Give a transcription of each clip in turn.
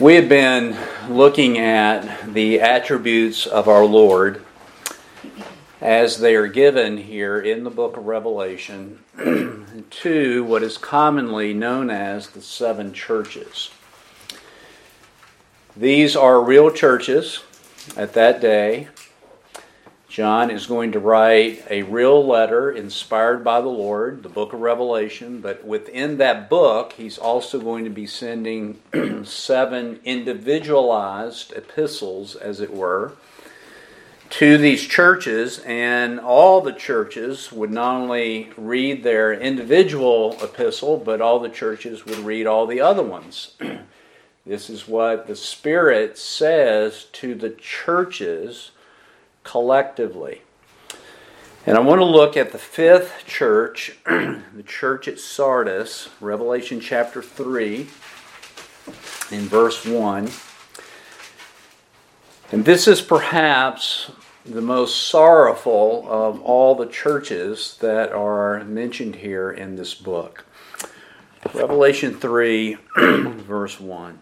We have been looking at the attributes of our Lord as they are given here in the book of Revelation to what is commonly known as the seven churches. These are real churches at that day. John is going to write a real letter inspired by the Lord, the book of Revelation, but within that book, he's also going to be sending seven individualized epistles, as it were, to these churches, and all the churches would not only read their individual epistle, but all the churches would read all the other ones. this is what the Spirit says to the churches collectively. And I want to look at the fifth church, the church at Sardis, Revelation chapter 3, in verse 1. And this is perhaps the most sorrowful of all the churches that are mentioned here in this book. Revelation 3, verse 1.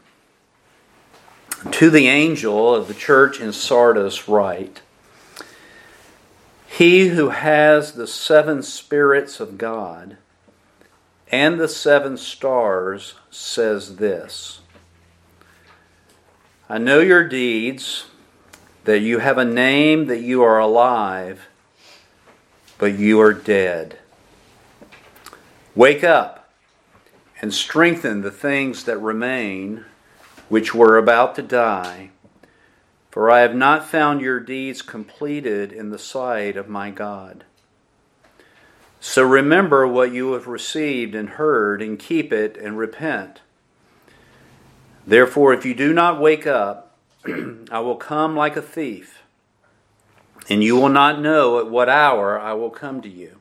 To the angel of the church in Sardis, write He who has the seven spirits of God and the seven stars says this I know your deeds that you have a name, that you are alive, but you are dead. Wake up and strengthen the things that remain, which were about to die. For I have not found your deeds completed in the sight of my God. So remember what you have received and heard, and keep it and repent. Therefore, if you do not wake up, I will come like a thief, and you will not know at what hour I will come to you.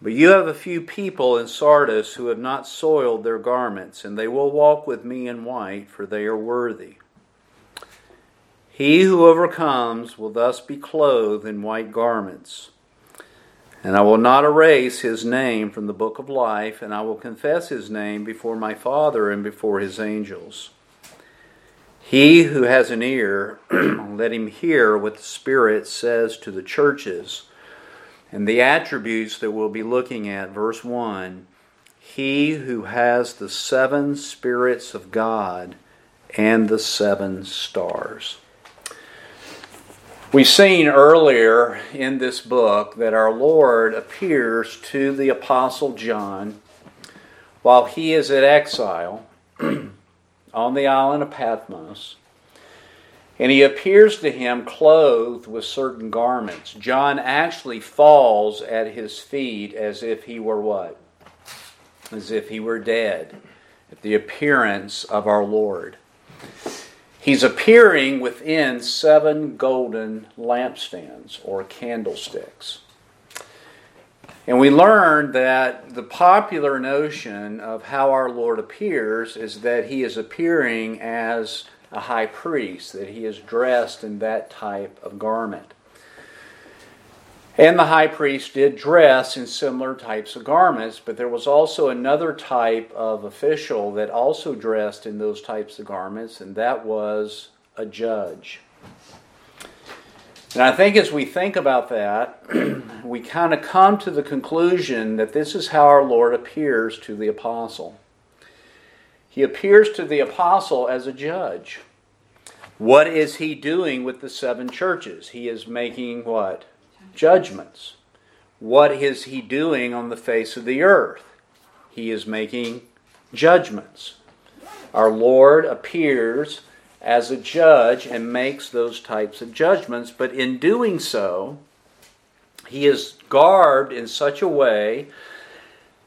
But you have a few people in Sardis who have not soiled their garments, and they will walk with me in white, for they are worthy. He who overcomes will thus be clothed in white garments. And I will not erase his name from the book of life, and I will confess his name before my Father and before his angels. He who has an ear, let him hear what the Spirit says to the churches. And the attributes that we'll be looking at, verse 1 He who has the seven spirits of God and the seven stars. We've seen earlier in this book that our Lord appears to the Apostle John while he is at exile on the island of Patmos. And he appears to him clothed with certain garments. John actually falls at his feet as if he were what? As if he were dead at the appearance of our Lord. He's appearing within seven golden lampstands or candlesticks. And we learned that the popular notion of how our Lord appears is that he is appearing as a high priest, that he is dressed in that type of garment. And the high priest did dress in similar types of garments, but there was also another type of official that also dressed in those types of garments, and that was a judge. And I think as we think about that, we kind of come to the conclusion that this is how our Lord appears to the apostle. He appears to the apostle as a judge. What is he doing with the seven churches? He is making what? Judgments. What is he doing on the face of the earth? He is making judgments. Our Lord appears as a judge and makes those types of judgments, but in doing so, he is garbed in such a way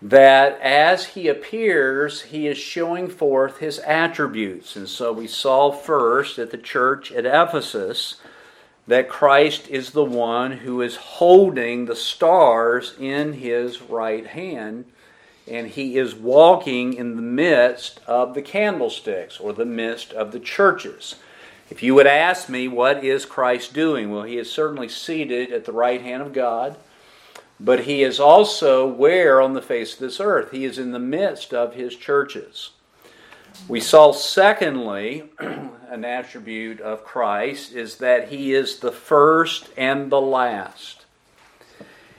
that as he appears, he is showing forth his attributes. And so we saw first at the church at Ephesus that Christ is the one who is holding the stars in his right hand and he is walking in the midst of the candlesticks or the midst of the churches. If you would ask me, what is Christ doing? Well, he is certainly seated at the right hand of God, but he is also where on the face of this earth? He is in the midst of his churches. We saw, secondly, an attribute of Christ is that he is the first and the last.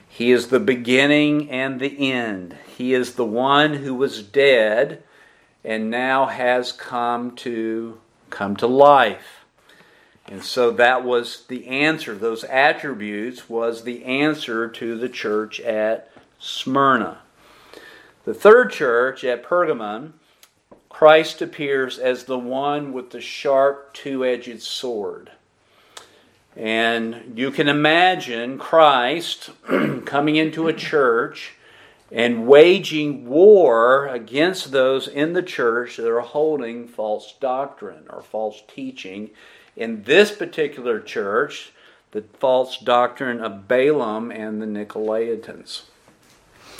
He is the beginning and the end. He is the one who was dead and now has come to come to life. And so that was the answer. Those attributes was the answer to the church at Smyrna. The third church at Pergamon, Christ appears as the one with the sharp two edged sword. And you can imagine Christ coming into a church and waging war against those in the church that are holding false doctrine or false teaching. In this particular church, the false doctrine of Balaam and the Nicolaitans.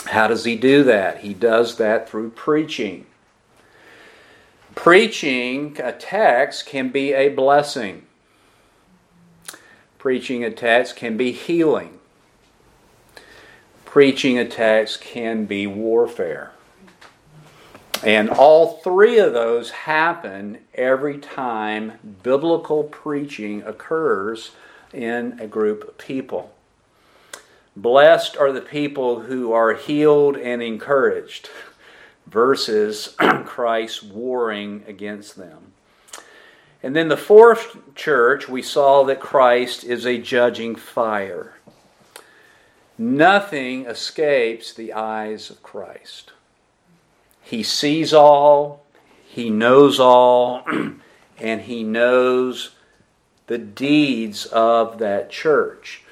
How does he do that? He does that through preaching. Preaching a text can be a blessing. Preaching a text can be healing preaching a text can be warfare. And all three of those happen every time biblical preaching occurs in a group of people. Blessed are the people who are healed and encouraged versus Christ warring against them. And then the fourth church, we saw that Christ is a judging fire. Nothing escapes the eyes of Christ. He sees all, he knows all, and he knows the deeds of that church.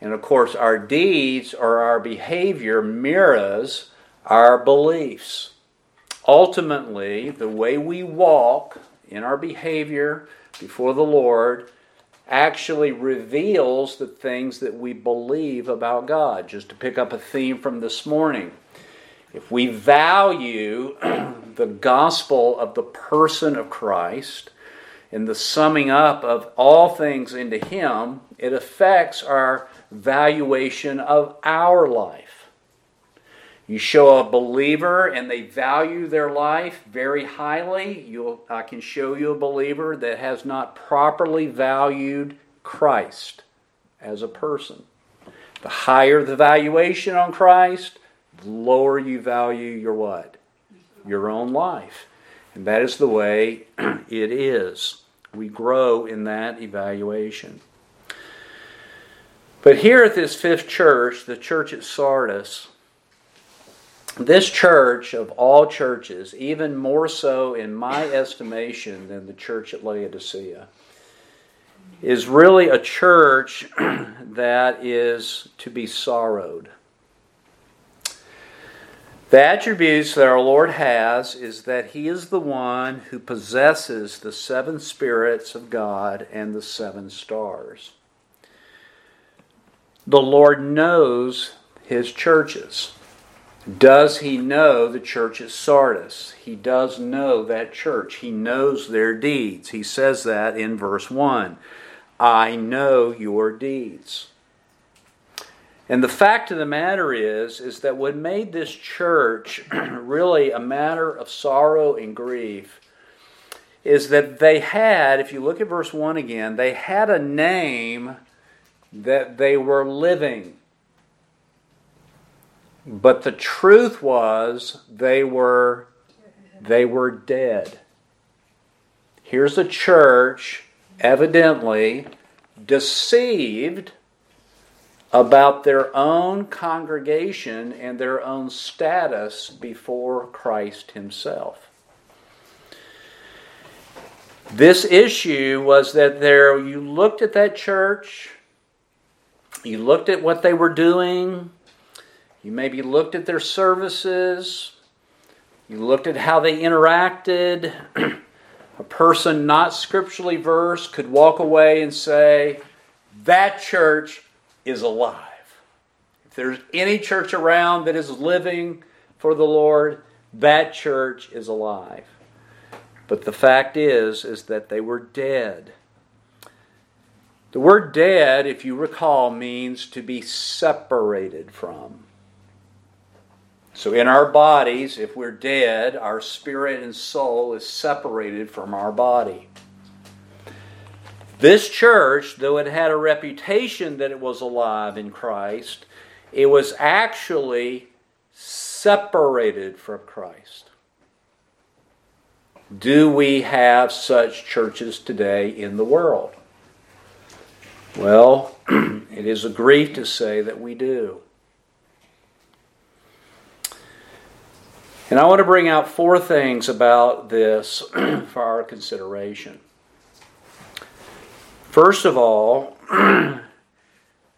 And of course, our deeds or our behavior mirrors our beliefs. Ultimately, the way we walk in our behavior before the Lord actually reveals the things that we believe about God. Just to pick up a theme from this morning. If we value the gospel of the person of Christ and the summing up of all things into Him, it affects our valuation of our life. You show a believer and they value their life very highly. You'll, I can show you a believer that has not properly valued Christ as a person. The higher the valuation on Christ, the lower you value your what? Your own life. And that is the way it is. We grow in that evaluation. But here at this fifth church, the church at Sardis, this church, of all churches, even more so in my estimation than the church at Laodicea, is really a church that is to be sorrowed. The attributes that our Lord has is that He is the one who possesses the seven spirits of God and the seven stars. The Lord knows His churches. Does he know the church at Sardis? He does know that church. He knows their deeds. He says that in verse 1 I know your deeds. And the fact of the matter is, is that what made this church really a matter of sorrow and grief is that they had, if you look at verse 1 again, they had a name that they were living. But the truth was they were they were dead. Here's a church evidently deceived about their own congregation and their own status before Christ himself. This issue was that there you looked at that church, you looked at what they were doing, you maybe looked at their services. You looked at how they interacted. a person not scripturally versed could walk away and say, That church is alive. If there's any church around that is living for the Lord, that church is alive. But the fact is, is that they were dead. The word dead, if you recall, means to be separated from So, in our bodies, if we're dead, our spirit and soul is separated from our body. This church, though it had a reputation that it was alive in Christ, it was actually separated from Christ. Do we have such churches today in the world? Well, it is a grief to say that we do. And I want to bring out four things about this for our consideration. First of all,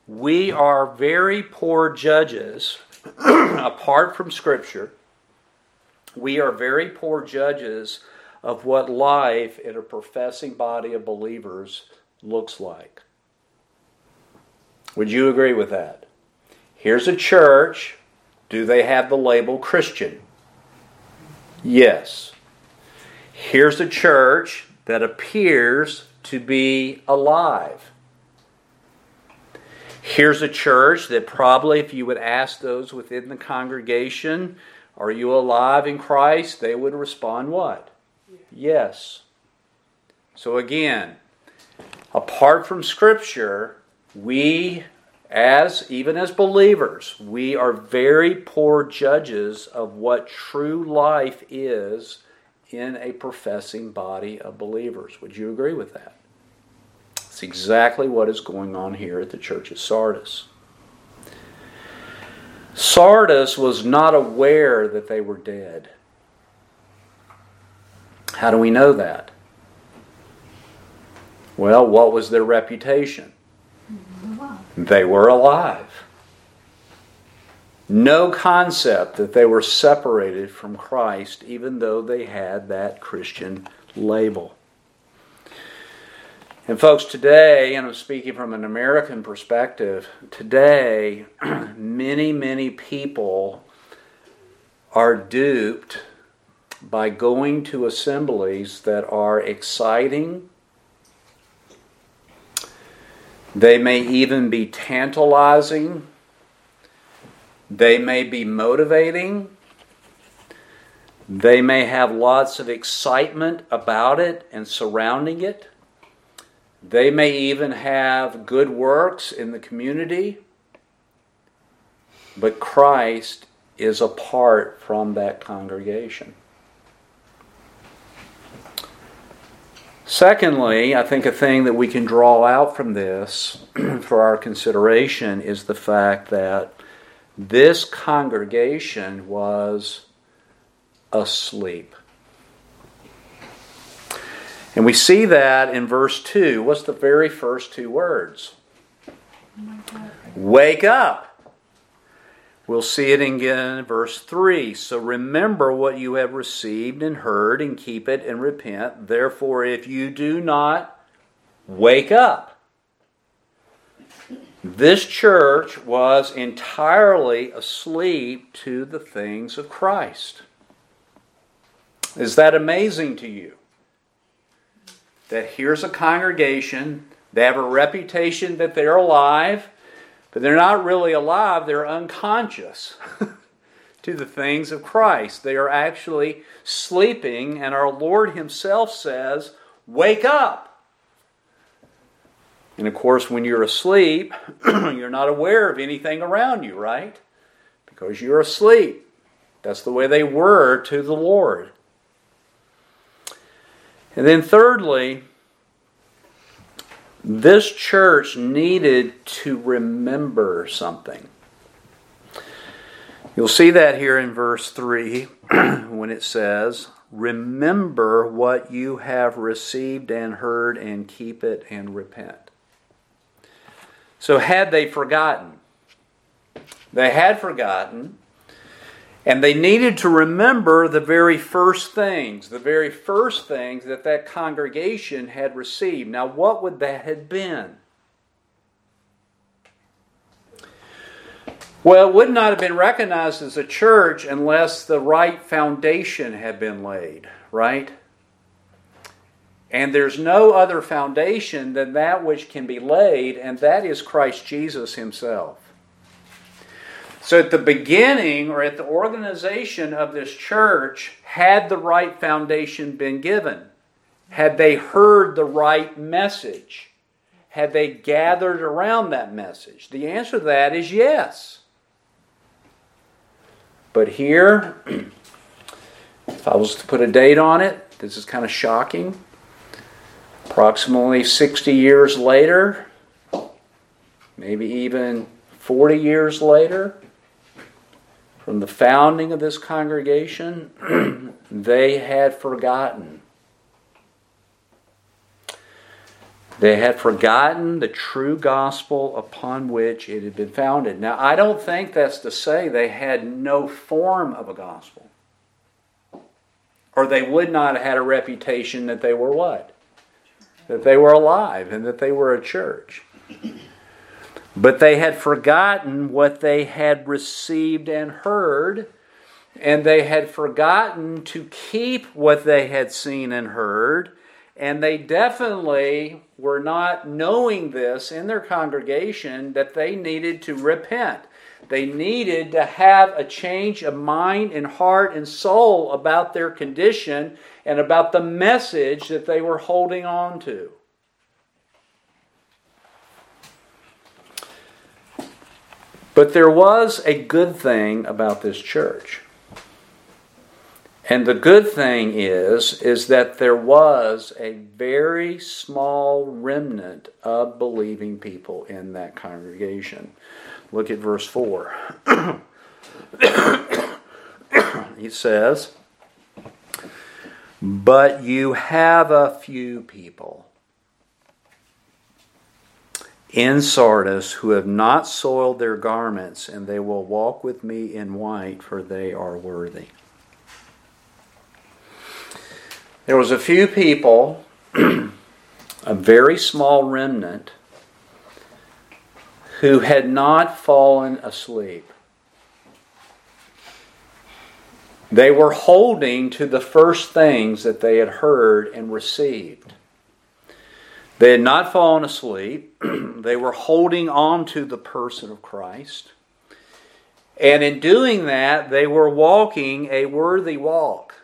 we are very poor judges apart from Scripture. We are very poor judges of what life in a professing body of believers looks like. Would you agree with that? Here's a church. Do they have the label Christian? Yes. Here's a church that appears to be alive. Here's a church that probably, if you would ask those within the congregation, Are you alive in Christ? they would respond, What? Yes. So again, apart from Scripture, we as even as believers, we are very poor judges of what true life is in a professing body of believers. Would you agree with that? It's exactly what is going on here at the church of Sardis. Sardis was not aware that they were dead. How do we know that? Well, what was their reputation? They were alive. No concept that they were separated from Christ, even though they had that Christian label. And, folks, today, and I'm speaking from an American perspective, today, many, many people are duped by going to assemblies that are exciting they may even be tantalizing. They may be motivating. They may have lots of excitement about it and surrounding it. They may even have good works in the community. But Christ is apart from that congregation. Secondly, I think a thing that we can draw out from this for our consideration is the fact that this congregation was asleep. And we see that in verse 2. What's the very first two words? Oh Wake up. We'll see it again in uh, verse 3. So remember what you have received and heard, and keep it and repent. Therefore, if you do not wake up, this church was entirely asleep to the things of Christ. Is that amazing to you? That here's a congregation, they have a reputation that they're alive but they're not really alive, they're unconscious to the things of Christ. They are actually sleeping, and our Lord Himself says, Wake up! And of course, when you're asleep, you're not aware of anything around you, right? Because you're asleep. That's the way they were to the Lord. And then, thirdly, this church needed to remember something. You'll see that here in verse 3 when it says, Remember what you have received and heard, and keep it and repent. So, had they forgotten? They had forgotten, and they needed to remember the very first things, the very first things that that congregation had received. Now, what would that have been? Well, it would not have been recognized as a church unless the right foundation had been laid, right? And there's no other foundation than that which can be laid, and that is Christ Jesus Himself. So at the beginning or at the organization of this church, had the right foundation been given? Had they heard the right message? Had they gathered around that message? The answer to that is yes. But here, if I was to put a date on it, this is kind of shocking. Approximately 60 years later, maybe even 40 years later, from the founding of this congregation, they had forgotten. They had forgotten the true gospel upon which it had been founded. Now, I don't think that's to say they had no form of a gospel. Or they would not have had a reputation that they were what? That they were alive and that they were a church. But they had forgotten what they had received and heard, and they had forgotten to keep what they had seen and heard, and they definitely were not knowing this in their congregation that they needed to repent. They needed to have a change of mind and heart and soul about their condition and about the message that they were holding on to. But there was a good thing about this church. And the good thing is is that there was a very small remnant of believing people in that congregation. Look at verse 4. he says, "But you have a few people in Sardis who have not soiled their garments, and they will walk with me in white, for they are worthy. There was a few people, a very small remnant, who had not fallen asleep. They were holding to the first things that they had heard and received. They had not fallen asleep. they were holding on to the person of Christ. And in doing that, they were walking a worthy walk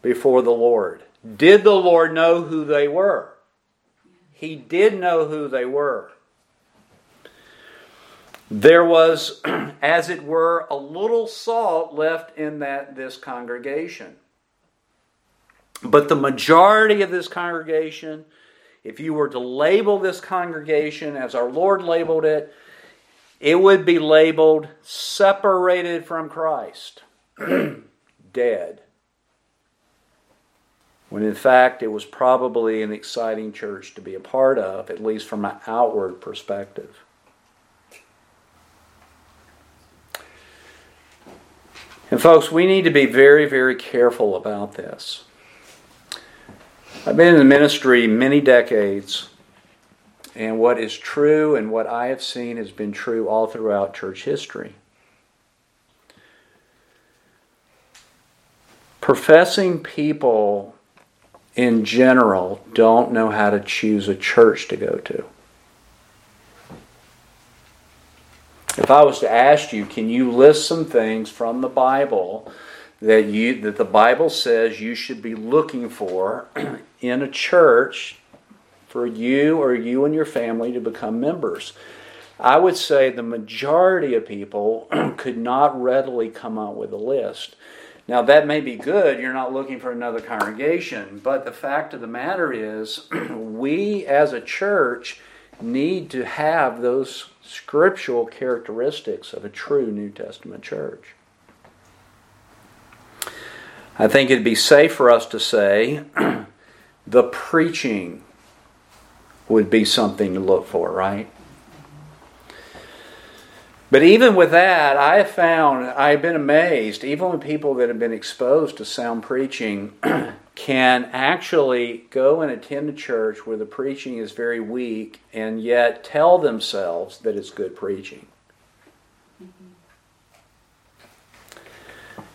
before the Lord. Did the Lord know who they were? He did know who they were. There was, as it were, a little salt left in that this congregation. But the majority of this congregation if you were to label this congregation as our Lord labeled it, it would be labeled separated from Christ, dead. When in fact it was probably an exciting church to be a part of, at least from an outward perspective. And folks, we need to be very, very careful about this. I've been in the ministry many decades, and what is true and what I have seen has been true all throughout church history. Professing people in general don't know how to choose a church to go to. If I was to ask you, can you list some things from the Bible that you that the Bible says you should be looking for in a church for you or you and your family to become members. I would say the majority of people could not readily come up with a list. Now, that may be good, you're not looking for another congregation, but the fact of the matter is, we as a church need to have those scriptural characteristics of a true New Testament church. I think it'd be safe for us to say the preaching would be something to look for, right? But even with that, I have found, I've been amazed, even with people that have been exposed to sound preaching can actually go and attend a church where the preaching is very weak and yet tell themselves that it's good preaching.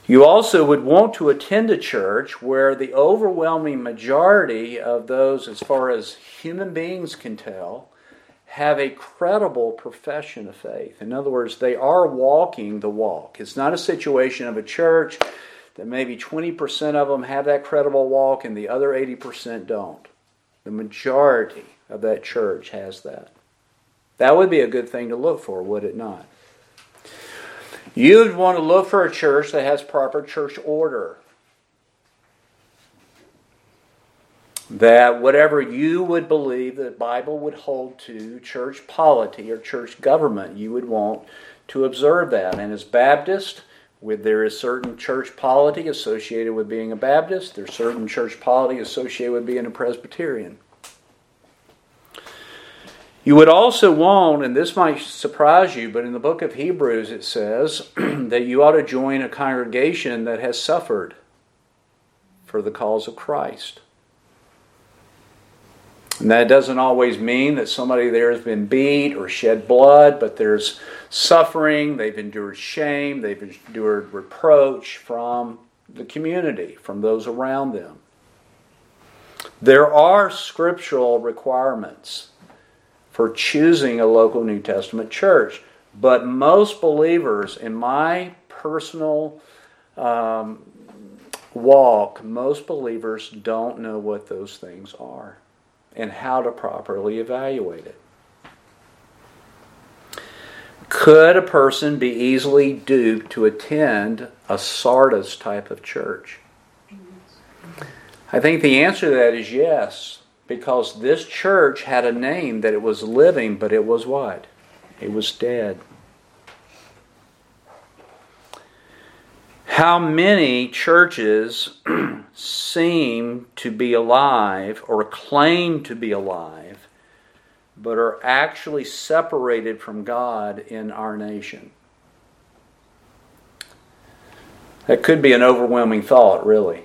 You also would want to attend a church where the overwhelming majority of those, as far as human beings can tell, have a credible profession of faith. In other words, they are walking the walk. It's not a situation of a church that maybe 20% of them have that credible walk and the other 80% don't. The majority of that church has that. That would be a good thing to look for, would it not? You'd want to look for a church that has proper church order. That whatever you would believe the Bible would hold to church polity or church government, you would want to observe that. And as Baptist, with there is certain church polity associated with being a Baptist, there's certain church polity associated with being a Presbyterian. You would also want, and this might surprise you, but in the book of Hebrews it says that you ought to join a congregation that has suffered for the cause of Christ. And that doesn't always mean that somebody there has been beat or shed blood, but there's suffering, they've endured shame, they've endured reproach from the community, from those around them. There are scriptural requirements for choosing a local New Testament church. But most believers, in my personal um, walk, most believers don't know what those things are and how to properly evaluate it. Could a person be easily duped to attend a Sardis type of church? I think the answer to that is yes because this church had a name that it was living, but it was what? It was dead. How many churches seem to be alive or claim to be alive, but are actually separated from God in our nation? That could be an overwhelming thought, really,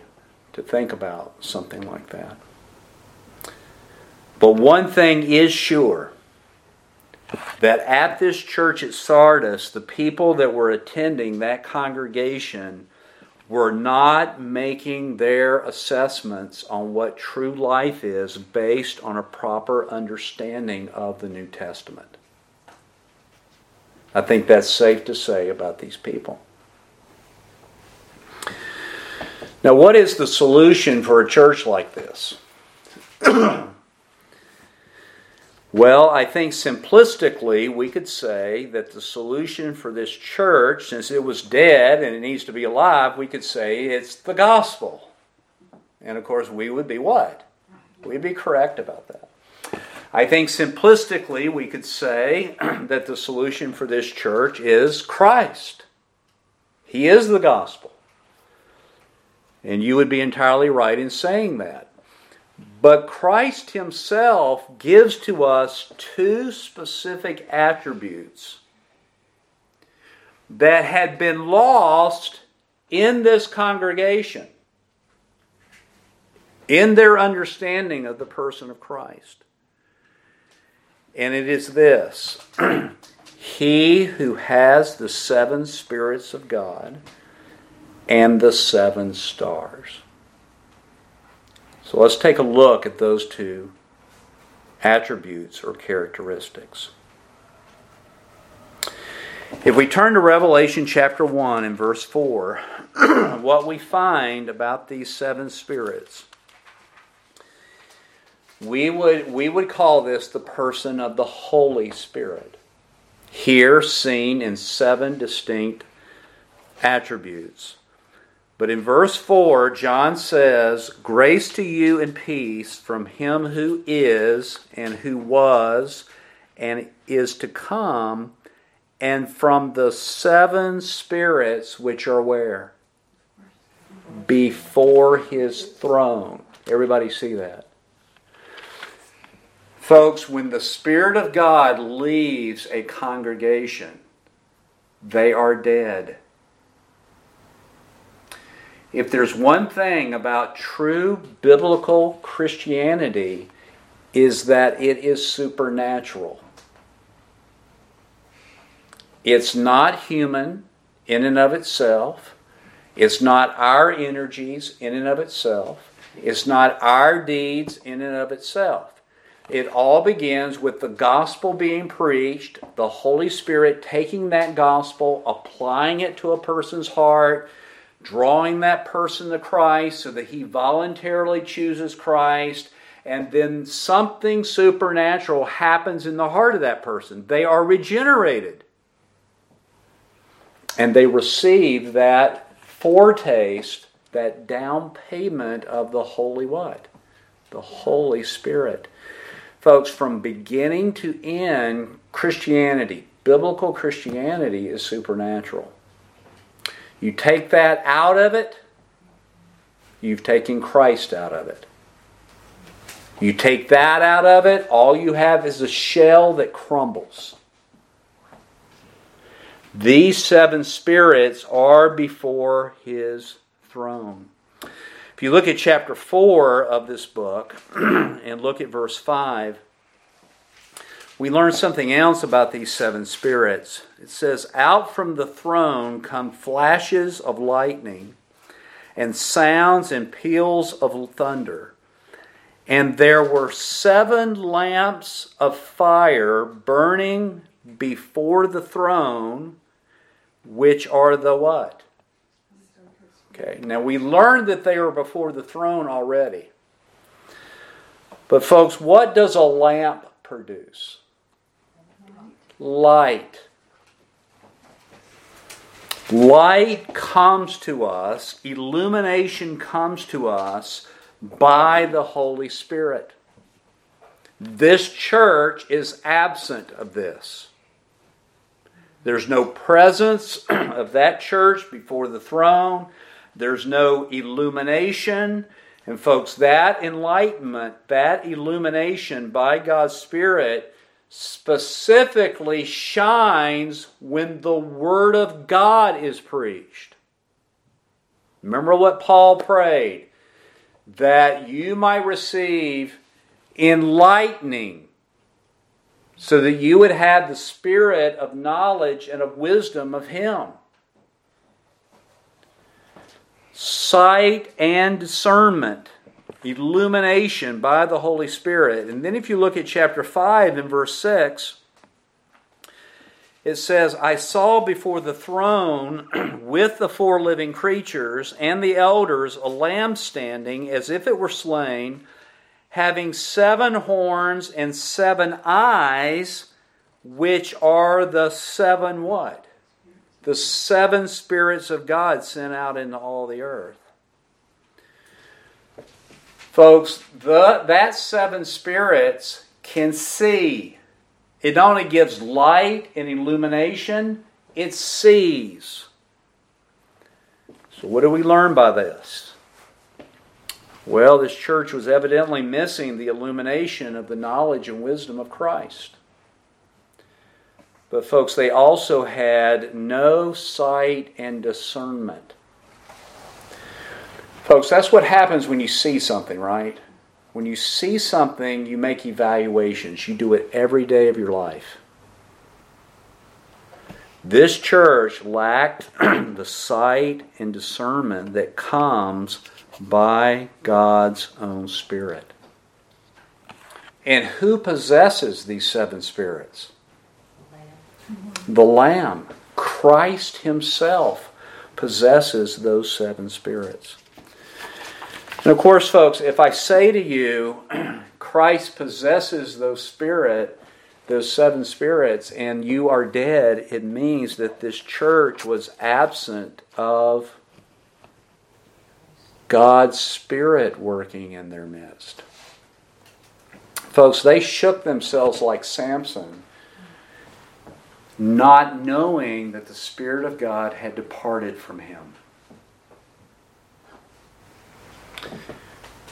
to think about something like that. But one thing is sure that at this church at Sardis, the people that were attending that congregation were not making their assessments on what true life is based on a proper understanding of the New Testament. I think that's safe to say about these people. Now, what is the solution for a church like this? Well, I think simplistically, we could say that the solution for this church, since it was dead and it needs to be alive, we could say it's the gospel. And of course, we would be what? We'd be correct about that. I think simplistically, we could say that the solution for this church is Christ. He is the gospel. And you would be entirely right in saying that. But Christ Himself gives to us two specific attributes that had been lost in this congregation, in their understanding of the person of Christ. And it is this He who has the seven spirits of God and the seven stars. So let's take a look at those two attributes or characteristics. If we turn to Revelation chapter 1 and verse 4, what we find about these seven spirits, we would, we would call this the person of the Holy Spirit. Here seen in seven distinct attributes. But in verse 4, John says, Grace to you and peace from him who is, and who was, and is to come, and from the seven spirits which are where? Before his throne. Everybody see that? Folks, when the Spirit of God leaves a congregation, they are dead. If there's one thing about true biblical Christianity, is that it is supernatural. It's not human in and of itself. It's not our energies in and of itself. It's not our deeds in and of itself. It all begins with the gospel being preached, the Holy Spirit taking that gospel, applying it to a person's heart, drawing that person to Christ so that he voluntarily chooses Christ, and then something supernatural happens in the heart of that person. They are regenerated. And they receive that foretaste, that down payment of the Holy what? The Holy Spirit. Folks, from beginning to end, Christianity, biblical Christianity, is supernatural. You take that out of it, you've taken Christ out of it. You take that out of it, all you have is a shell that crumbles. These seven spirits are before his throne. If you look at chapter 4 of this book and look at verse 5, we learn something else about these seven spirits. It says, Out from the throne come flashes of lightning, and sounds and peals of thunder. And there were seven lamps of fire burning before the throne, which are the what? Okay, now we learned that they were before the throne already. But, folks, what does a lamp produce? Light. Light comes to us, illumination comes to us by the Holy Spirit. This church is absent of this. There's no presence of that church before the throne. There's no illumination. And, folks, that enlightenment, that illumination by God's Spirit specifically shines when the Word of God is preached. Remember what Paul prayed that you might receive enlightening so that you would have the spirit of knowledge and of wisdom of Him sight and discernment, illumination by the Holy Spirit. And then if you look at chapter 5 and verse 6, it says, I saw before the throne with the four living creatures and the elders a lamb standing as if it were slain, having seven horns and seven eyes, which are the seven what? the seven spirits of God sent out into all the earth. Folks, the, that seven spirits can see. It not only gives light and illumination, it sees. So, what do we learn by this? Well, this church was evidently missing the illumination of the knowledge and wisdom of Christ. But, folks, they also had no sight and discernment. Folks, that's what happens when you see something, right? When you see something, you make evaluations. You do it every day of your life. This church lacked the sight and discernment that comes by God's own Spirit. And who possesses these seven spirits? the Lamb, Christ Himself, possesses those seven spirits. And of course, folks, if I say to you, Christ possesses those spirit, those seven spirits, and you are dead, it means that this church was absent of God's Spirit working in their midst. Folks, they shook themselves like Samson not knowing that the Spirit of God had departed from him.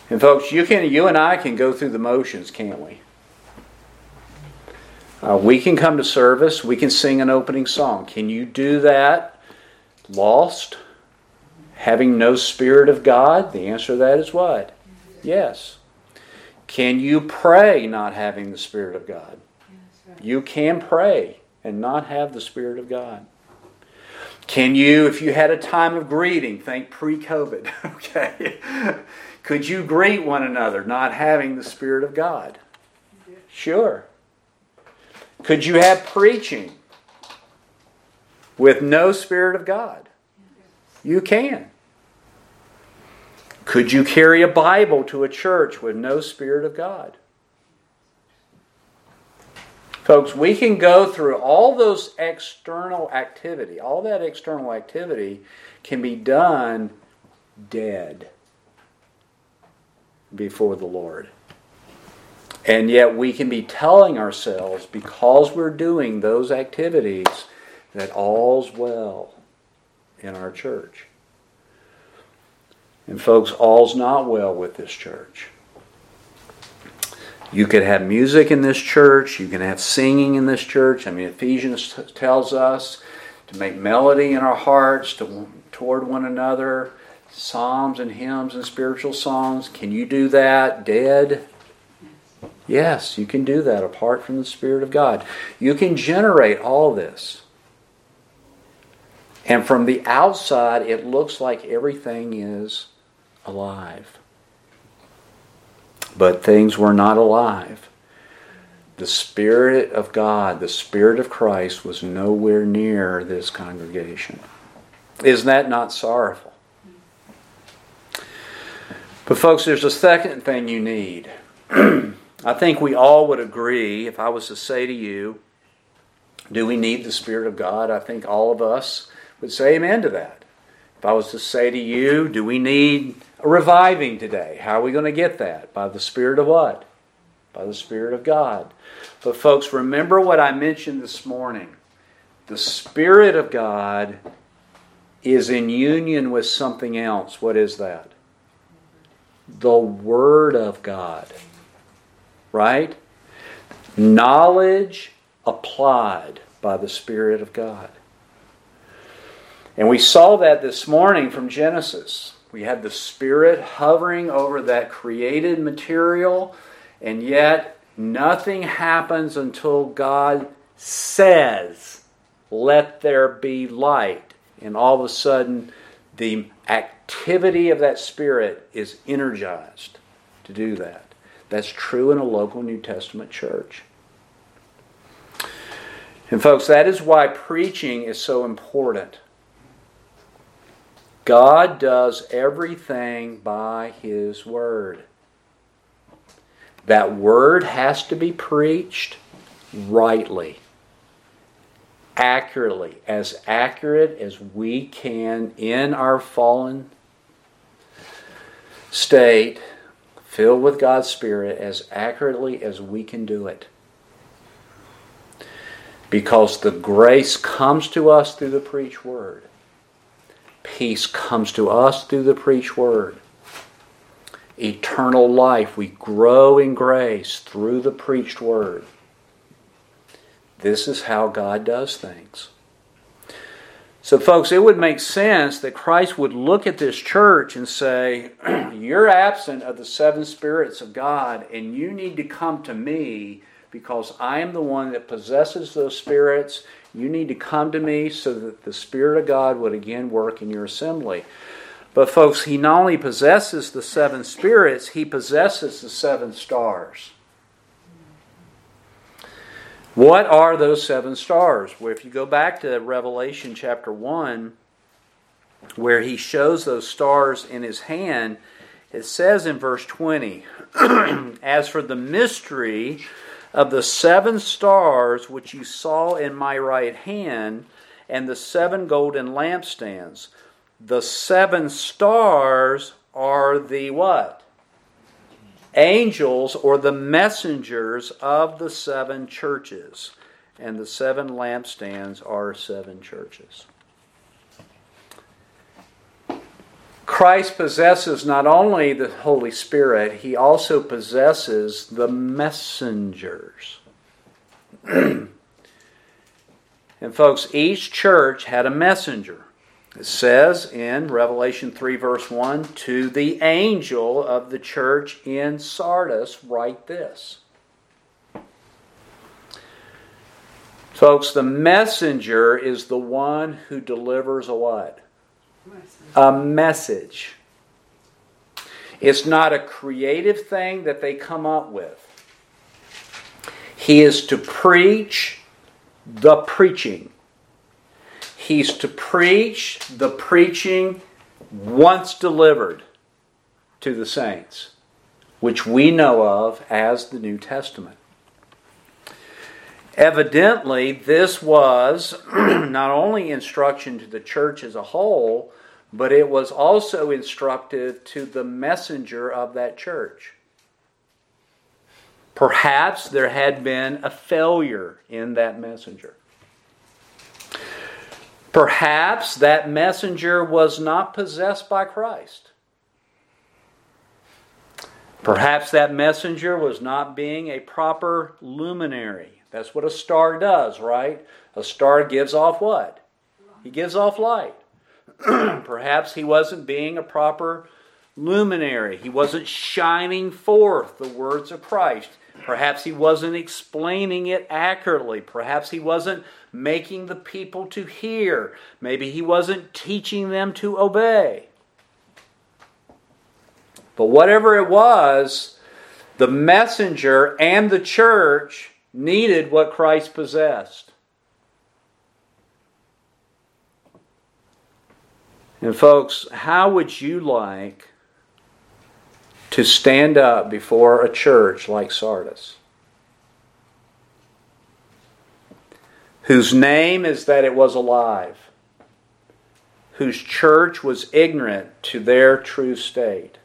And folks, you can, you and I can go through the motions, can't we? Uh, we can come to service. We can sing an opening song. Can you do that lost, having no Spirit of God? The answer to that is what? Yes. Can you pray not having the Spirit of God? You can pray and not have the Spirit of God? Can you, if you had a time of greeting, think pre COVID, okay? Could you greet one another not having the Spirit of God? Sure. Could you have preaching with no Spirit of God? You can. Could you carry a Bible to a church with no Spirit of God? Folks, we can go through all those external activity. All that external activity can be done dead before the Lord. And yet we can be telling ourselves, because we're doing those activities, that all's well in our church. And folks, all's not well with this church. You could have music in this church. You can have singing in this church. I mean, Ephesians t- tells us to make melody in our hearts to, toward one another, psalms and hymns and spiritual songs. Can you do that dead? Yes, you can do that apart from the Spirit of God. You can generate all this. And from the outside, it looks like everything is alive but things were not alive. The Spirit of God, the Spirit of Christ, was nowhere near this congregation. Is that not sorrowful? But, folks, there's a second thing you need. I think we all would agree, if I was to say to you, do we need the Spirit of God? I think all of us would say amen to that. If I was to say to you, do we need reviving today? How are we going to get that? By the Spirit of what? By the Spirit of God. But, folks, remember what I mentioned this morning. The Spirit of God is in union with something else. What is that? The Word of God. Right? Knowledge applied by the Spirit of God. And we saw that this morning from Genesis. We had the Spirit hovering over that created material, and yet nothing happens until God says, Let there be light. And all of a sudden, the activity of that Spirit is energized to do that. That's true in a local New Testament church. And, folks, that is why preaching is so important. God does everything by His Word. That Word has to be preached rightly, accurately, as accurate as we can in our fallen state, filled with God's Spirit, as accurately as we can do it. Because the grace comes to us through the preached Word peace comes to us through the preached word. Eternal life, we grow in grace through the preached word. This is how God does things. So, folks, it would make sense that Christ would look at this church and say, You're absent of the seven spirits of God, and you need to come to me because I am the one that possesses those spirits you need to come to me so that the Spirit of God would again work in your assembly. But, folks, he not only possesses the seven spirits, he possesses the seven stars. What are those seven stars? Well, if you go back to Revelation chapter 1, where he shows those stars in his hand, it says in verse 20, As for the mystery of the seven stars which you saw in my right hand, and the seven golden lampstands. The seven stars are the what? Angels or the messengers of the seven churches. And the seven lampstands are seven churches. Christ possesses not only the Holy Spirit, he also possesses the messengers. and folks, each church had a messenger. It says in Revelation 3, verse 1 To the angel of the church in Sardis, write this. Folks, the messenger is the one who delivers a what? A message. It's not a creative thing that they come up with. He is to preach the preaching. He's to preach the preaching once delivered to the saints, which we know of as the New Testament. Evidently, this was not only instruction to the church as a whole, but it was also instructive to the messenger of that church. Perhaps there had been a failure in that messenger. Perhaps that messenger was not possessed by Christ. Perhaps that messenger was not being a proper luminary. That's what a star does, right? A star gives off what? He gives off light. Perhaps he wasn't being a proper luminary. He wasn't shining forth the words of Christ. Perhaps he wasn't explaining it accurately. Perhaps he wasn't making the people to hear. Maybe he wasn't teaching them to obey. But whatever it was, the messenger and the church needed what Christ possessed. And, folks, how would you like to stand up before a church like Sardis, whose name is that it was alive, whose church was ignorant to their true state,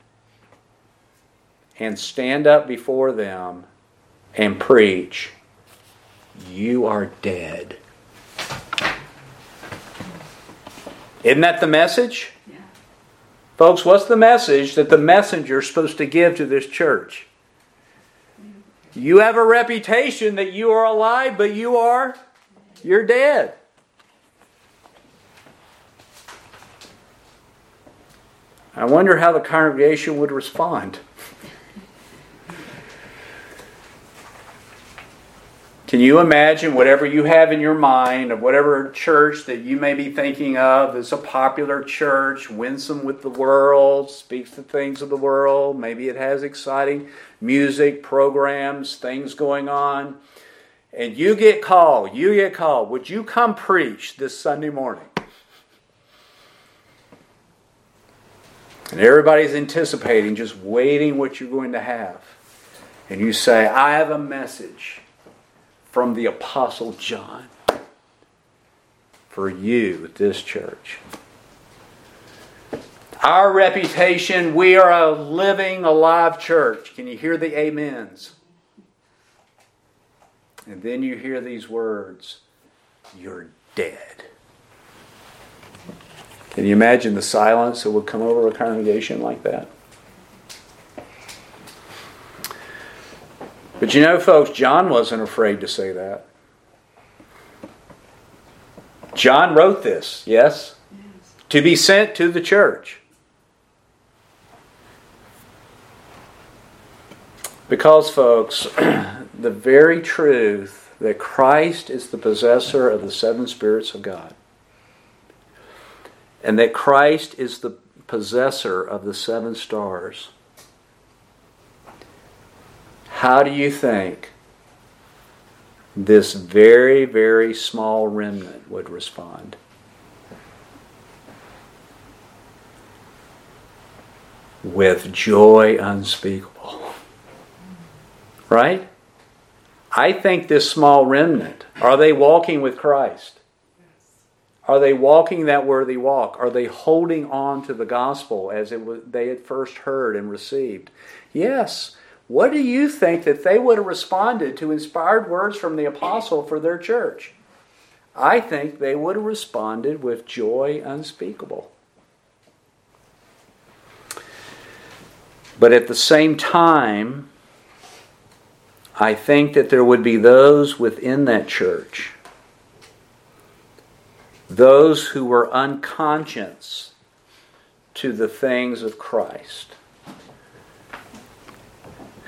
and stand up before them and preach, You are dead. Isn't that the message? Folks, what's the message that the messenger is supposed to give to this church? You have a reputation that you are alive, but you are you're dead. I wonder how the congregation would respond. Can you imagine whatever you have in your mind of whatever church that you may be thinking of? Is a popular church, winsome with the world, speaks the things of the world, maybe it has exciting music, programs, things going on, and you get called, you get called, would you come preach this Sunday morning? And everybody's anticipating, just waiting what you're going to have. And you say, I have a message from the Apostle John for you, this church. Our reputation, we are a living, alive church. Can you hear the amens? And then you hear these words You're dead. Can you imagine the silence that would come over a congregation like that? But you know, folks, John wasn't afraid to say that. John wrote this, yes? yes? To be sent to the church. Because, folks, the very truth that Christ is the possessor of the seven spirits of God, and that Christ is the possessor of the seven stars how do you think this very, very small remnant would respond? With joy unspeakable. Right? I think this small remnant, are they walking with Christ? Are they walking that worthy walk? Are they holding on to the gospel as it was, they had first heard and received? Yes. What do you think that they would have responded to inspired words from the apostle for their church? I think they would have responded with joy unspeakable. But at the same time, I think that there would be those within that church, those who were unconscious to the things of Christ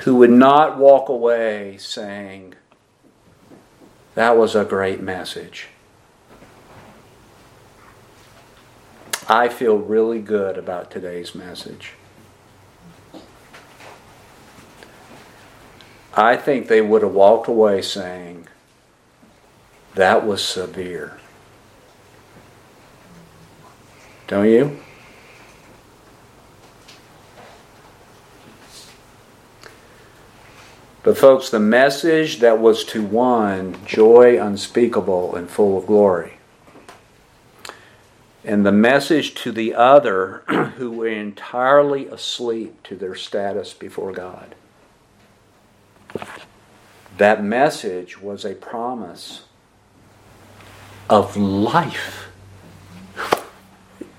who would not walk away saying, That was a great message. I feel really good about today's message. I think they would have walked away saying, that was severe. Don't you? But, folks, the message that was to one joy unspeakable and full of glory, and the message to the other who were entirely asleep to their status before God. That message was a promise of life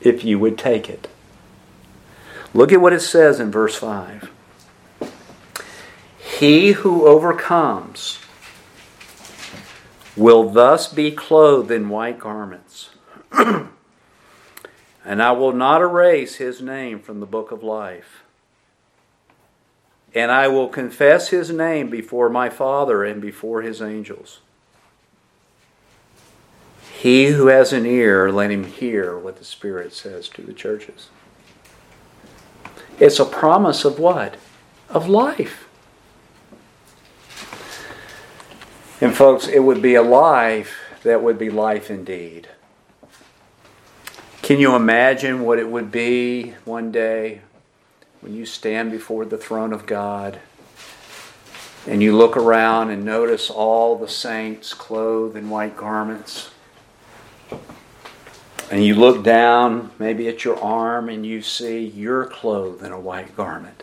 if you would take it. Look at what it says in verse 5. He who overcomes will thus be clothed in white garments. and I will not erase his name from the book of life. And I will confess his name before my Father and before his angels. He who has an ear, let him hear what the Spirit says to the churches. It's a promise of what? Of life. And, folks, it would be a life that would be life indeed. Can you imagine what it would be one day when you stand before the throne of God and you look around and notice all the saints clothed in white garments? And you look down, maybe at your arm, and you see you're clothed in a white garment.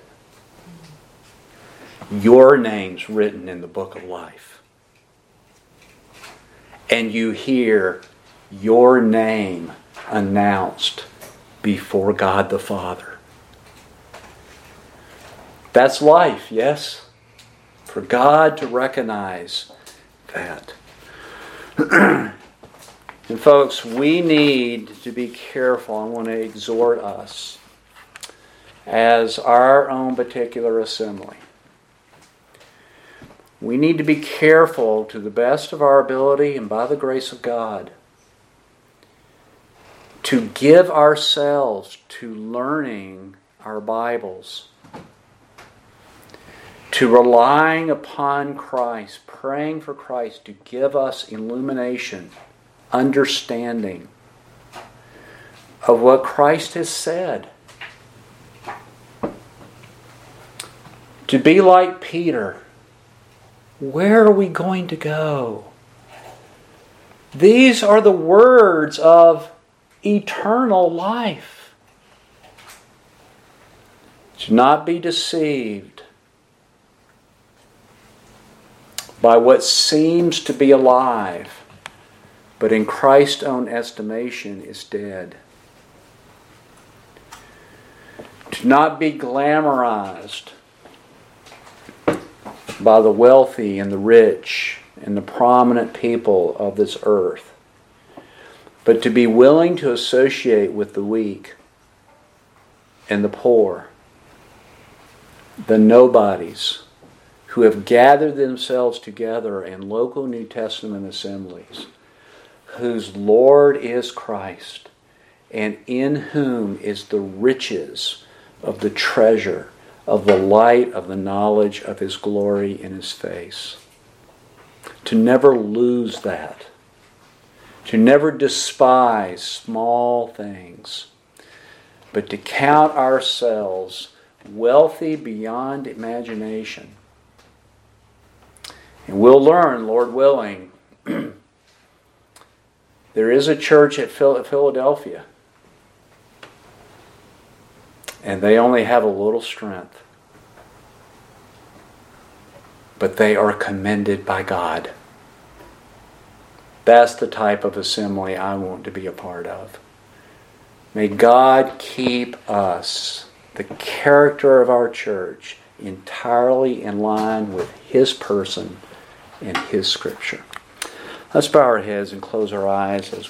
Your name's written in the book of life and you hear your name announced before God the Father. That's life, yes? For God to recognize that. and folks, we need to be careful. I want to exhort us as our own particular assembly we need to be careful to the best of our ability and by the grace of God to give ourselves to learning our Bibles, to relying upon Christ, praying for Christ to give us illumination, understanding of what Christ has said. To be like Peter where are we going to go? These are the words of eternal life. To not be deceived by what seems to be alive, but in Christ's own estimation is dead. To not be glamorized by the wealthy and the rich and the prominent people of this earth, but to be willing to associate with the weak and the poor, the nobodies who have gathered themselves together in local New Testament assemblies, whose Lord is Christ, and in whom is the riches of the treasure of the light of the knowledge of His glory in His face. To never lose that. To never despise small things, but to count ourselves wealthy beyond imagination. And we'll learn, Lord willing, there is a church at Philadelphia and they only have a little strength. But they are commended by God. That's the type of assembly I want to be a part of. May God keep us, the character of our church, entirely in line with His person and His Scripture. Let's bow our heads and close our eyes as